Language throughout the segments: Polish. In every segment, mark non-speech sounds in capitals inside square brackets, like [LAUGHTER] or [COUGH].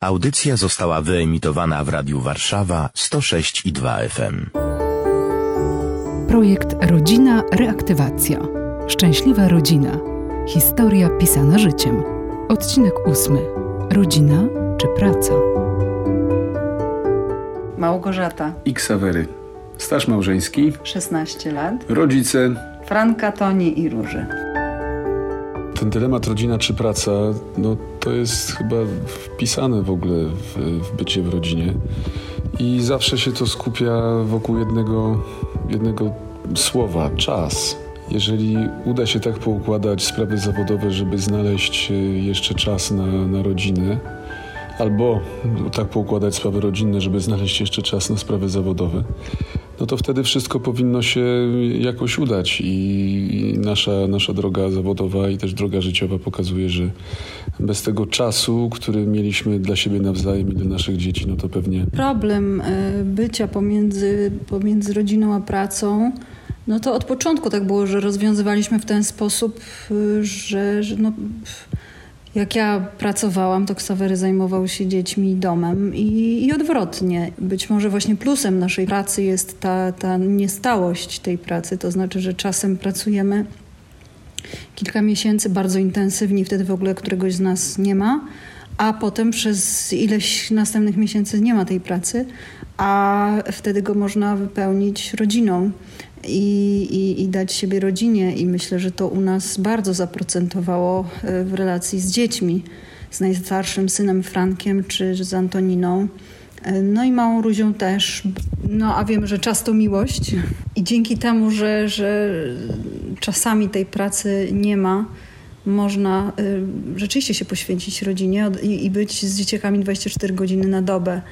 Audycja została wyemitowana w Radiu Warszawa 106 i 2 FM. Projekt Rodzina Reaktywacja. Szczęśliwa rodzina. Historia pisana życiem. Odcinek ósmy. Rodzina czy praca? Małgorzata, i Ksawery. Staż małżeński, 16 lat. rodzice. Franka, Toni i Róży. Ten dylemat rodzina czy praca, no to jest chyba wpisane w ogóle w, w bycie w rodzinie. I zawsze się to skupia wokół jednego, jednego słowa czas. Jeżeli uda się tak poukładać sprawy zawodowe, żeby znaleźć e, jeszcze czas na, na rodzinę, albo tak poukładać sprawy rodzinne, żeby znaleźć jeszcze czas na sprawy zawodowe, no to wtedy wszystko powinno się jakoś udać i nasza, nasza droga zawodowa i też droga życiowa pokazuje, że bez tego czasu, który mieliśmy dla siebie nawzajem i dla naszych dzieci, no to pewnie Problem e, bycia pomiędzy, pomiędzy rodziną a pracą, no to od początku tak było, że rozwiązywaliśmy w ten sposób, e, że, że no, jak ja pracowałam, to Ksawery zajmował się dziećmi domem. I, i odwrotnie. Być może właśnie plusem naszej pracy jest ta, ta niestałość tej pracy, to znaczy, że czasem pracujemy kilka miesięcy bardzo intensywnie, wtedy w ogóle któregoś z nas nie ma, a potem przez ileś następnych miesięcy nie ma tej pracy, a wtedy go można wypełnić rodziną i, i, i dać siebie rodzinie. I myślę, że to u nas bardzo zaprocentowało e, w relacji z dziećmi, z najstarszym synem Frankiem czy z Antoniną. E, No i małą Ruzią też. No a wiemy, że czas to miłość. I dzięki temu, że, że czasami tej pracy nie ma, można y, rzeczywiście się poświęcić rodzinie od- i, i być z dzieciakami 24 godziny na dobę.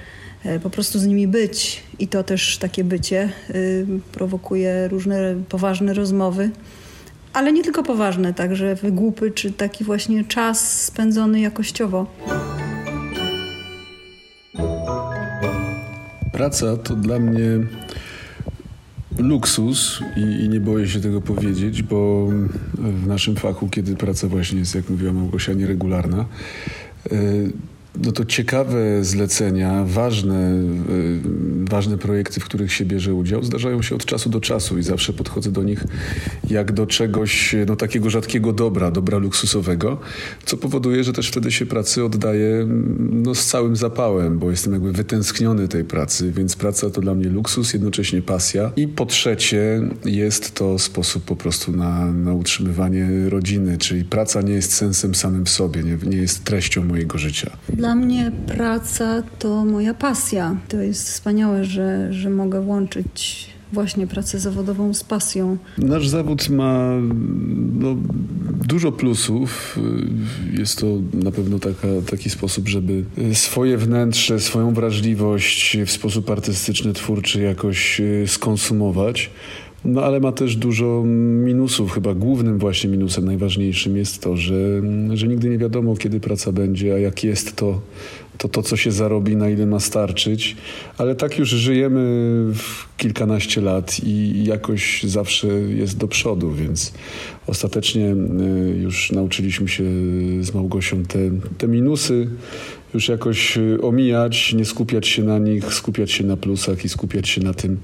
E, Po prostu z nimi być. I to też takie bycie y, prowokuje różne poważne rozmowy. Ale nie tylko poważne, także wygłupy, czy taki właśnie czas spędzony jakościowo. Praca to dla mnie luksus i, i nie boję się tego powiedzieć, bo w naszym fachu, kiedy praca właśnie jest, jak mówiła Małgosia, nieregularna, y, no to ciekawe zlecenia, ważne, y, ważne projekty, w których się bierze udział, zdarzają się od czasu do czasu i zawsze podchodzę do nich jak do czegoś no, takiego rzadkiego dobra, dobra luksusowego, co powoduje, że też wtedy się pracy oddaje no, z całym zapałem, bo jestem jakby wytęskniony tej pracy, więc praca to dla mnie luksus, jednocześnie pasja i po trzecie jest to sposób po prostu na, na utrzymywanie rodziny, czyli praca nie jest sensem samym w sobie, nie, nie jest treścią mojego życia. Dla mnie praca to moja pasja. To jest wspaniałe, że, że mogę łączyć właśnie pracę zawodową z pasją. Nasz zawód ma no, dużo plusów. Jest to na pewno taka, taki sposób, żeby swoje wnętrze, swoją wrażliwość w sposób artystyczny, twórczy jakoś e, skonsumować. No ale ma też dużo minusów. Chyba głównym właśnie minusem, najważniejszym jest to, że, że nigdy nie wiadomo, kiedy praca będzie, a jak jest to, to to, co się zarobi, na ile ma starczyć. Ale tak już żyjemy w kilkanaście lat i jakoś zawsze jest do przodu, więc ostatecznie y, już nauczyliśmy się z Małgosią te, te minusy już jakoś y, omijać, nie skupiać się na nich, skupiać się na plusach i skupiać się na tym,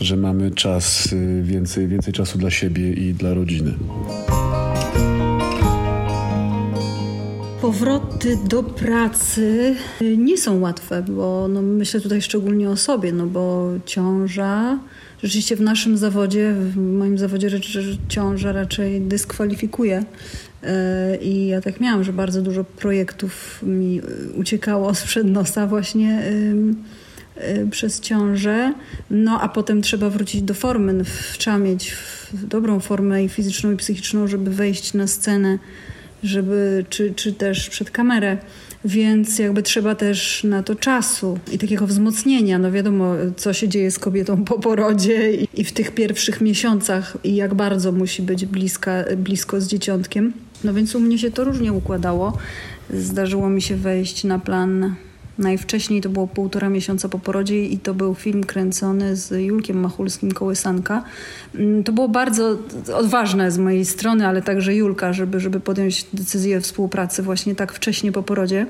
że mamy czas, y, więcej, więcej czasu dla siebie i dla rodziny. Powroty do pracy y, nie są łatwe, bo no myślę tutaj szczególnie o sobie, no bo ciąża, rzeczywiście w naszym zawodzie, w moim zawodzie ciąża raczej dyskwalifikuje. Y, I ja tak miałam, że bardzo dużo projektów mi y, uciekało [LAUGHS] sprzed nosa właśnie y, przez ciążę. No a potem trzeba wrócić do formy. Trzeba mieć dobrą formę i fizyczną, i psychiczną, żeby wejść na scenę żeby, czy, czy też przed kamerę. Więc jakby trzeba też na to czasu i takiego wzmocnienia. No wiadomo, co się dzieje z kobietą po porodzie i, i w tych pierwszych miesiącach i jak bardzo musi być bliska, blisko z dzieciątkiem. No więc u mnie się to różnie układało. Zdarzyło mi się wejść na plan Najwcześniej to było półtora miesiąca po porodzie i to był film kręcony z Julkiem Machulskim Kołysanka. Mm, to było bardzo odważne z mojej strony, ale także Julka, żeby, żeby podjąć decyzję współpracy właśnie tak wcześnie po porodzie.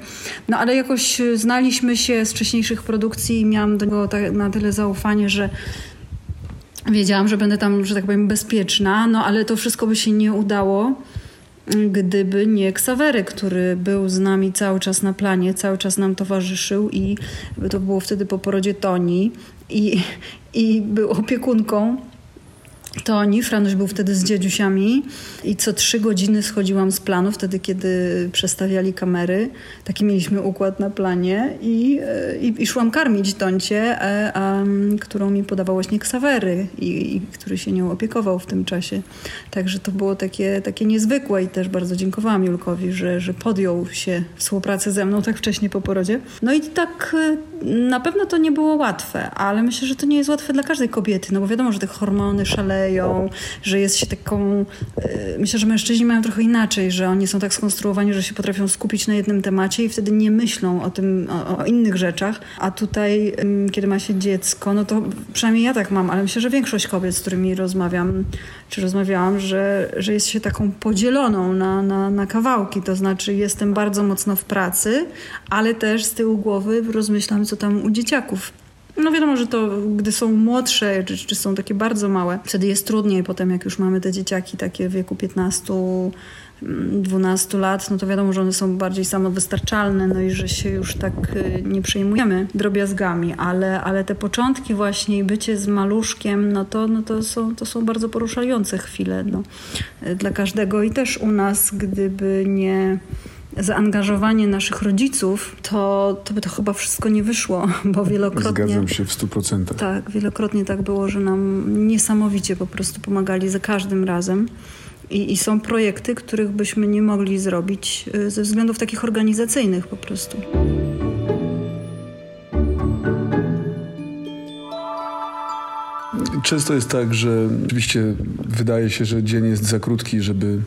No ale jakoś znaliśmy się z wcześniejszych produkcji i miałam do niego na tyle zaufanie, że wiedziałam, że będę tam, że tak powiem, bezpieczna, no ale to wszystko by się nie udało gdyby nie Ksawery, który był z nami cały czas na planie, cały czas nam towarzyszył i to było wtedy po porodzie Toni i, i był opiekunką Toni, Franuś był wtedy z dziedziusiami i co trzy godziny schodziłam z planu, wtedy kiedy przestawiali kamery. Taki mieliśmy układ na planie i, i, i szłam karmić Toncie, a, e, a, którą mi podawał właśnie Ksawery i, i, który się nią opiekował w tym czasie. Także to było takie, takie niezwykłe i też bardzo dziękowałam Julkowi, że, że podjął się współpracy ze mną tak wcześnie po porodzie. No i tak e, na pewno to nie było łatwe, ale myślę, że to nie jest łatwe dla każdej kobiety, no bo wiadomo, że te hormony szaleją, że jest się taką... E, myślę, że mężczyźni mają trochę inaczej, że oni są tak skonstruowani, że się potrafią skupić na jednym temacie i wtedy nie myślą o tym, o, o innych rzeczach, a tutaj, kiedy ma się dziecko, no to przynajmniej ja tak mam, ale myślę, że większość kobiet, z którymi rozmawiam, czy rozmawiałam, że, że jest się taką podzieloną na, na, na kawałki, to znaczy jestem bardzo mocno w pracy, ale też z tyłu głowy rozmyślam, co tam u dzieciaków. No wiadomo, że to gdy są młodsze, czy, czy są takie bardzo małe, wtedy jest trudniej. Potem jak już mamy te dzieciaki takie w wieku 15 12 lat, no to wiadomo, że one są bardziej samowystarczalne, no i że się już tak y, nie przejmujemy drobiazgami, ale, ale te początki właśnie i bycie z maluszkiem, no to, no to, są, to są bardzo poruszające chwile no, dla każdego i też u nas, gdyby nie zaangażowanie naszych rodziców, to, to by to chyba wszystko nie wyszło, bo wielokrotnie... Zgadzam się w stu procentach. Tak, wielokrotnie tak było, że nam niesamowicie po prostu pomagali za każdym razem. I, I, są projekty, których byśmy nie mogli zrobić y, ze względów takich organizacyjnych po prostu. Często jest tak, że oczywiście wydaje się, że dzień jest za krótki, żeby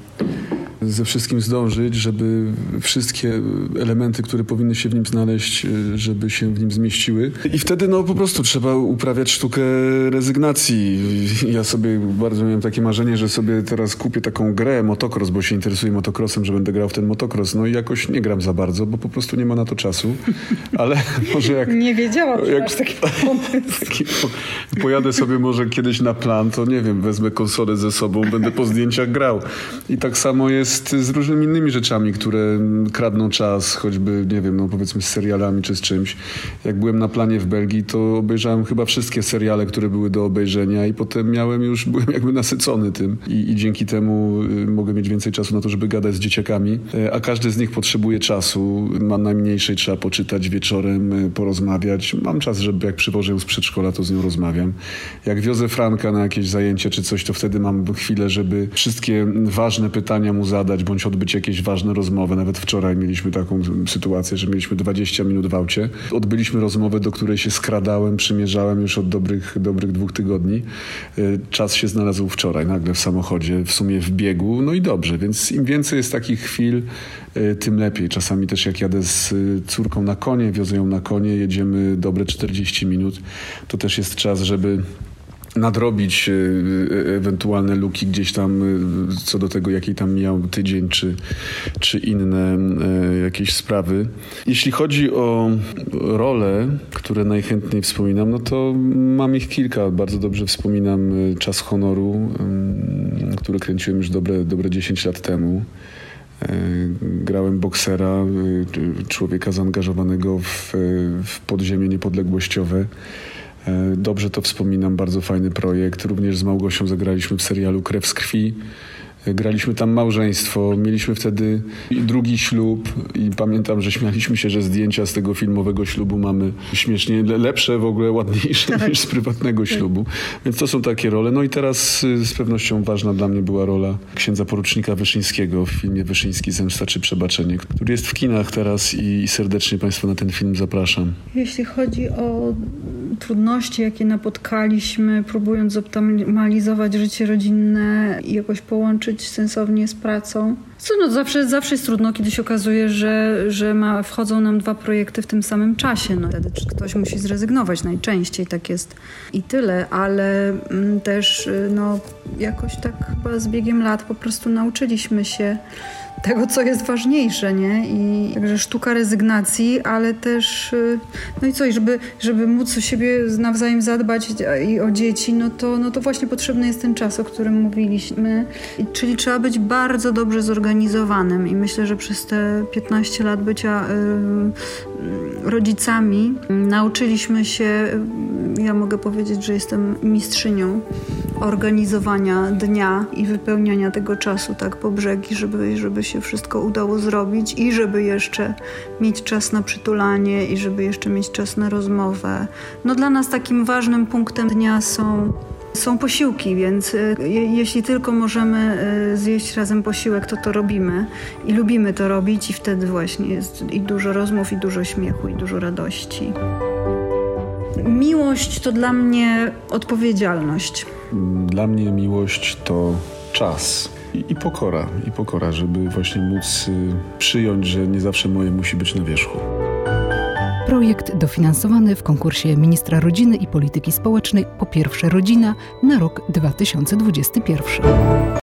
ze wszystkim zdążyć, żeby wszystkie elementy, które powinny się w nim znaleźć, e, żeby się w nim zmieściły. I wtedy no po prostu trzeba uprawiać sztukę rezygnacji. Ja sobie bardzo miałem takie marzenie, że sobie teraz kupię taką grę motocross, bo się interesuję motocrossem, że będę grał w ten motocross. No i jakoś nie gram za bardzo, bo po prostu nie ma na to czasu. Ale [LAUGHS] może jak... Nie wiedziałam, że jak, masz taki [LAUGHS] pomysł. pojadę sobie może kiedyś na plan, to nie wiem, wezmę konsolę ze sobą, będę po zdjęciach grał. I tak samo jest jest z różnymi innymi rzeczami, które kradną czas, choćby, nie wiem, no powiedzmy z serialami czy z czymś. Jak byłem na planie w Belgii, to obejrzałem chyba wszystkie seriale, które były do obejrzenia i potem miałem już, [LAUGHS] byłem jakby nasycony tym i, i dzięki temu y, mogę mieć więcej czasu na to, żeby gadać z dzieciakami, e, a każdy z nich potrzebuje czasu. Mam najmniejszej, trzeba poczytać wieczorem, y, porozmawiać. Mam czas, żeby jak przywożę ją z przedszkola, to z nią rozmawiam. Jak wiozę Franka na jakieś zajęcie czy coś, to wtedy mam chwilę, żeby wszystkie ważne pytania mu zadać zadać bądź odbyć jakieś ważne rozmowy. Nawet wczoraj mieliśmy taką sytuację, że mieliśmy 20 minut w aucie. Odbyliśmy rozmowę, do której się skradałem, przymierzałem już od dobrych, dobrych dwóch tygodni. Y, czas się znalazł wczoraj, nagle w samochodzie, w sumie w biegu. No i dobrze, więc im więcej jest takich chwil, y, tym lepiej. Czasami też jak jadę z y, córką na konie, wiozę ją na konie, jedziemy dobre 40 minut, to też jest czas, żeby nadrobić e, e, ewentualne luki gdzieś tam e, co do tego, jaki tam miał tydzień, czy, czy inne jakieś sprawy. Jeśli chodzi o role, które najchętniej wspominam, no to mam ich kilka. Bardzo dobrze wspominam Czas Honoru, który kręciłem już dobre, dobre 10 lat temu. Grałem boksera, człowieka zaangażowanego w, w podziemie niepodległościowe. E, dobrze to wspominam, bardzo fajny projekt. Również z Małgosią zagraliśmy w serialu Krew z krwi. Graliśmy tam małżeństwo, mieliśmy wtedy drugi ślub i pamiętam, że śmialiśmy się, że zdjęcia z tego filmowego ślubu mamy śmiesznie lepsze, w ogóle ładniejsze tak. niż z prywatnego tak. ślubu. Więc to są takie role. No i teraz y, z pewnością ważna dla mnie była rola księdza porucznika Wyszyńskiego w filmie Wyszyński Zemsta czy Przebaczenie, który jest w kinach teraz i serdecznie Państwa na ten film zapraszam. Jeśli chodzi o trudności, jakie napotkaliśmy, próbując zoptymalizować życie rodzinne i jakoś połączyć sensownie z pracą. Co no, zawsze, zawsze jest trudno, kiedy się okazuje, że, że ma, wchodzą nam dwa projekty w tym samym czasie. No, wtedy ktoś musi zrezygnować, najczęściej tak jest i tyle, ale mm, też y, no, jakoś tak chyba z biegiem lat po prostu nauczyliśmy się tego, co jest ważniejsze, nie? I także sztuka rezygnacji, ale też, y, no i coś, żeby, żeby móc o siebie nawzajem zadbać i o dzieci, no to, no to właśnie potrzebny jest ten czas, o którym mówiliśmy. Czyli trzeba być bardzo dobrze zorganizowanym i myślę, że przez te 15 lat bycia y, rodzicami nauczyliśmy się, y, ja mogę powiedzieć, że jestem mistrzynią organizowania dnia i wypełniania tego czasu tak po brzegi, żeby, żeby się wszystko udało zrobić i żeby jeszcze mieć czas na przytulanie i żeby jeszcze mieć czas na rozmowę. No dla nas takim ważnym punktem dnia są są posiłki, więc y, je, jeśli tylko możemy y, zjeść razem posiłek, to to robimy i lubimy to robić i wtedy właśnie jest i dużo rozmów, i dużo śmiechu, i dużo radości. Miłość to dla mnie odpowiedzialność. Dla mnie miłość to czas. I, pokora, i pokora, żeby właśnie móc y, przyjąć, że nie zawsze moje musi być na wierzchu. Projekt dofinansowany w konkursie Ministra Rodziny i Polityki Społecznej po pierwsze rodzina na rok 2021.